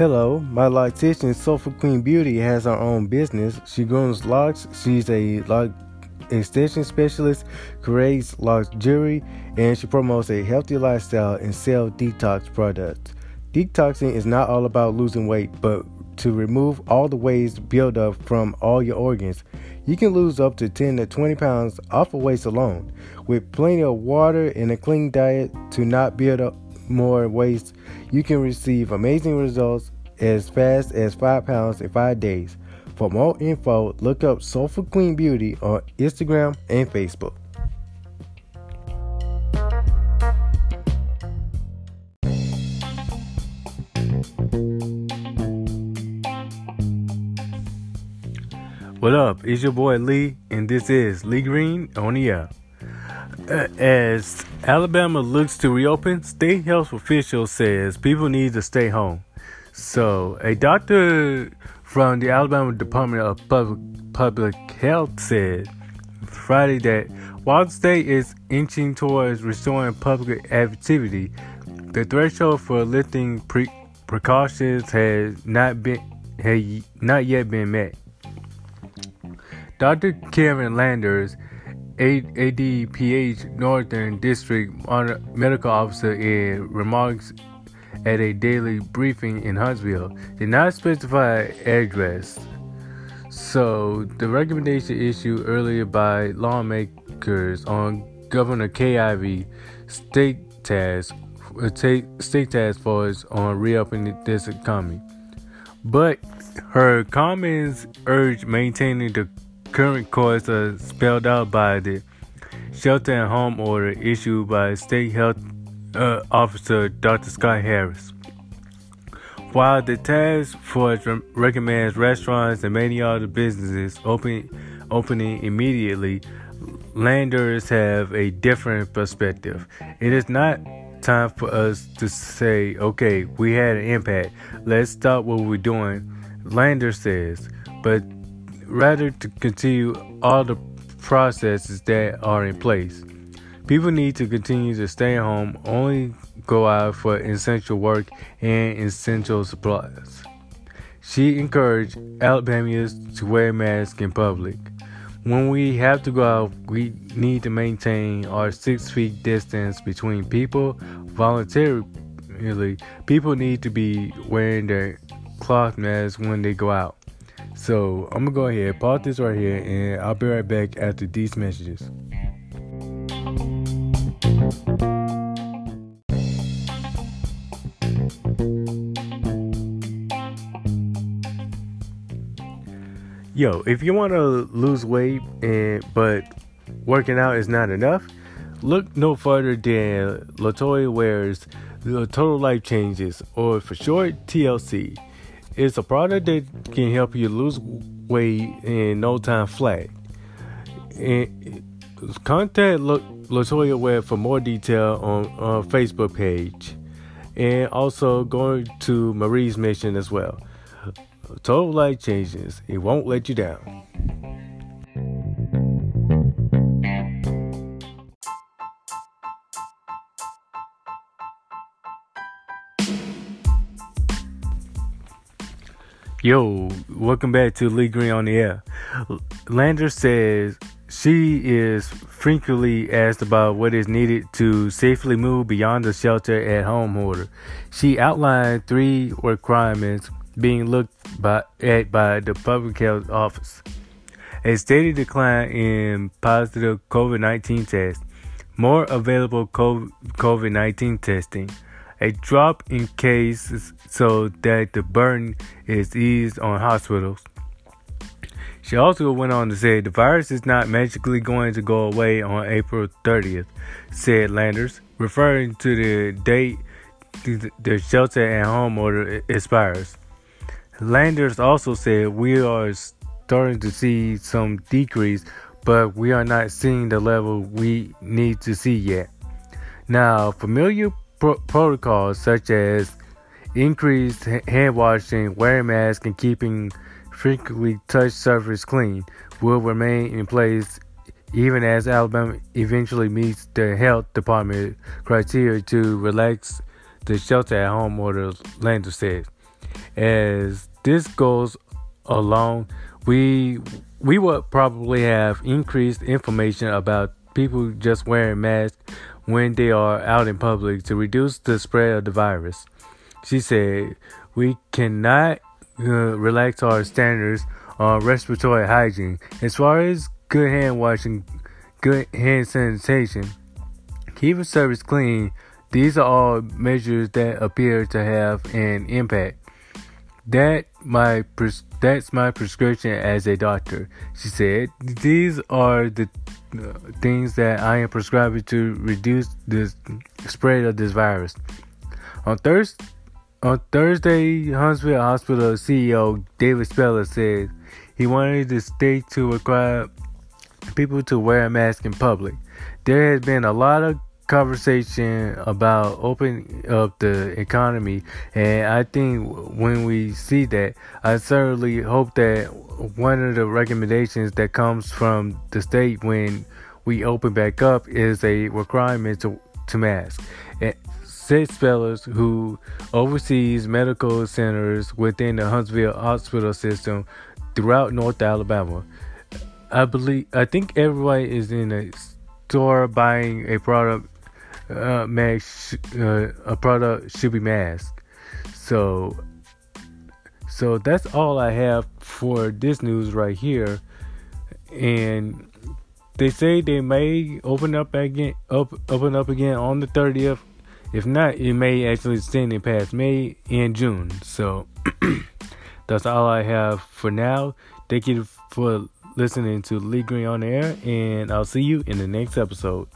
Hello, my loctician Soulful Queen Beauty has her own business. She grows locks. She's a lock extension specialist, creates locks jewelry, and she promotes a healthy lifestyle and sell detox products. Detoxing is not all about losing weight, but to remove all the waste buildup from all your organs. You can lose up to 10 to 20 pounds off of waste alone. With plenty of water and a clean diet to not build up more waste, you can receive amazing results as fast as 5 pounds in 5 days. For more info, look up Soulful Queen Beauty on Instagram and Facebook. What up? It's your boy Lee, and this is Lee Green on the. Uh, as Alabama looks to reopen, state health official says people need to stay home. So, a doctor from the Alabama Department of Public, Public Health said Friday that while the state is inching towards restoring public activity, the threshold for lifting pre- precautions has not been has not yet been met. Dr. Karen Landers, ADPH Northern District Medical Officer, in remarks at a daily briefing in Huntsville, did not specify address. So, the recommendation issued earlier by lawmakers on Governor Ivey state task state task force on reopening this economy. But her comments urged maintaining the current course are spelled out by the shelter and home order issued by State Health uh, Officer Dr. Scott Harris. While the task force recommends restaurants and many other businesses open, opening immediately, landers have a different perspective. It is not time for us to say, okay, we had an impact, let's stop what we're doing, Lander says, but rather to continue all the processes that are in place. People need to continue to stay home, only go out for essential work and essential supplies. She encouraged Alabamians to wear masks in public. When we have to go out, we need to maintain our six feet distance between people voluntarily. People need to be wearing their cloth masks when they go out. So I'm gonna go ahead, pause this right here, and I'll be right back after these messages. Yo, if you want to lose weight and but working out is not enough, look no further than Latoya Ware's the Total Life Changes, or for short, TLC. It's a product that can help you lose weight in no time flat. And contact Latoya Webb for more detail on our Facebook page, and also going to Marie's mission as well. Total life changes; it won't let you down. Yo, welcome back to Lee Green on the Air. Lander says she is frequently asked about what is needed to safely move beyond the shelter at home order. She outlined three requirements being looked by, at by the public health office. A steady decline in positive COVID 19 tests, more available COVID 19 testing, a drop in cases so that the burden is eased on hospitals. She also went on to say the virus is not magically going to go away on April 30th, said Landers, referring to the date the shelter at home order expires. Landers also said we are starting to see some decrease, but we are not seeing the level we need to see yet. Now, familiar pro- protocols such as increased hand washing, wearing masks, and keeping frequently touched surface clean will remain in place even as Alabama eventually meets the health department criteria to relax the shelter at home order, Lander said. As this goes along, we we will probably have increased information about people just wearing masks when they are out in public to reduce the spread of the virus. She said, "We cannot uh, relax our standards on respiratory hygiene as far as good hand washing, good hand sanitation, keeping service clean." These are all measures that appear to have an impact. That my that's my prescription as a doctor. She said, "These are the uh, things that I am prescribing to reduce the spread of this virus." On Thursday, on Thursday, Huntsville Hospital CEO David Spillers said he wanted the state to require people to wear a mask in public. There has been a lot of conversation about opening up the economy, and I think when we see that, I certainly hope that one of the recommendations that comes from the state when we open back up is a requirement to to mask. And said Spillers who oversees medical centers within the Huntsville hospital system throughout North Alabama. I believe I think everybody is in a store buying a product uh, mask, uh, a product should be masked. So, so that's all I have for this news right here. And they say they may open up again, up, open up again on the 30th. If not, it may actually extend it past May and June. So that's all I have for now. Thank you for listening to Lee Green on air, and I'll see you in the next episode.